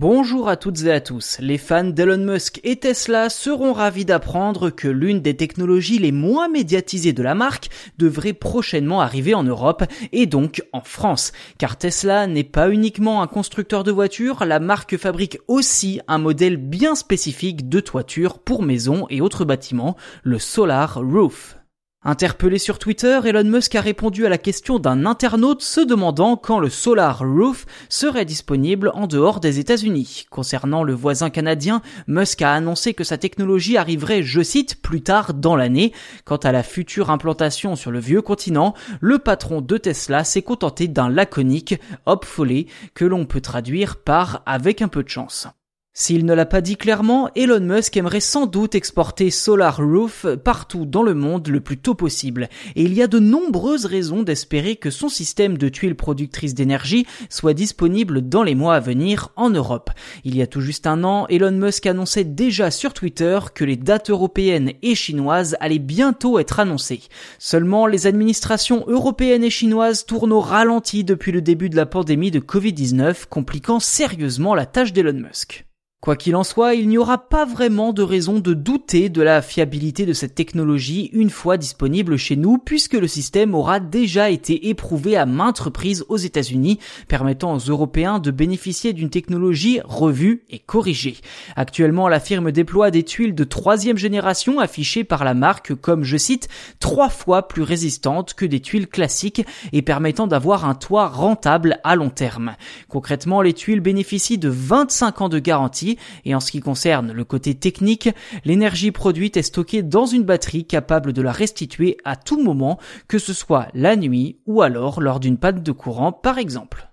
Bonjour à toutes et à tous. Les fans d'Elon Musk et Tesla seront ravis d'apprendre que l'une des technologies les moins médiatisées de la marque devrait prochainement arriver en Europe et donc en France. Car Tesla n'est pas uniquement un constructeur de voitures, la marque fabrique aussi un modèle bien spécifique de toiture pour maisons et autres bâtiments, le Solar Roof. Interpellé sur Twitter, Elon Musk a répondu à la question d'un internaute se demandant quand le Solar Roof serait disponible en dehors des États-Unis. Concernant le voisin canadien, Musk a annoncé que sa technologie arriverait, je cite, plus tard dans l'année. Quant à la future implantation sur le vieux continent, le patron de Tesla s'est contenté d'un laconique hopefully que l'on peut traduire par avec un peu de chance. S'il ne l'a pas dit clairement, Elon Musk aimerait sans doute exporter Solar Roof partout dans le monde le plus tôt possible, et il y a de nombreuses raisons d'espérer que son système de tuiles productrices d'énergie soit disponible dans les mois à venir en Europe. Il y a tout juste un an, Elon Musk annonçait déjà sur Twitter que les dates européennes et chinoises allaient bientôt être annoncées. Seulement, les administrations européennes et chinoises tournent au ralenti depuis le début de la pandémie de Covid-19, compliquant sérieusement la tâche d'Elon Musk. Quoi qu'il en soit, il n'y aura pas vraiment de raison de douter de la fiabilité de cette technologie une fois disponible chez nous puisque le système aura déjà été éprouvé à maintes reprises aux États-Unis, permettant aux Européens de bénéficier d'une technologie revue et corrigée. Actuellement, la firme déploie des tuiles de troisième génération affichées par la marque comme, je cite, trois fois plus résistantes que des tuiles classiques et permettant d'avoir un toit rentable à long terme. Concrètement, les tuiles bénéficient de 25 ans de garantie et en ce qui concerne le côté technique, l'énergie produite est stockée dans une batterie capable de la restituer à tout moment, que ce soit la nuit ou alors lors d'une panne de courant par exemple.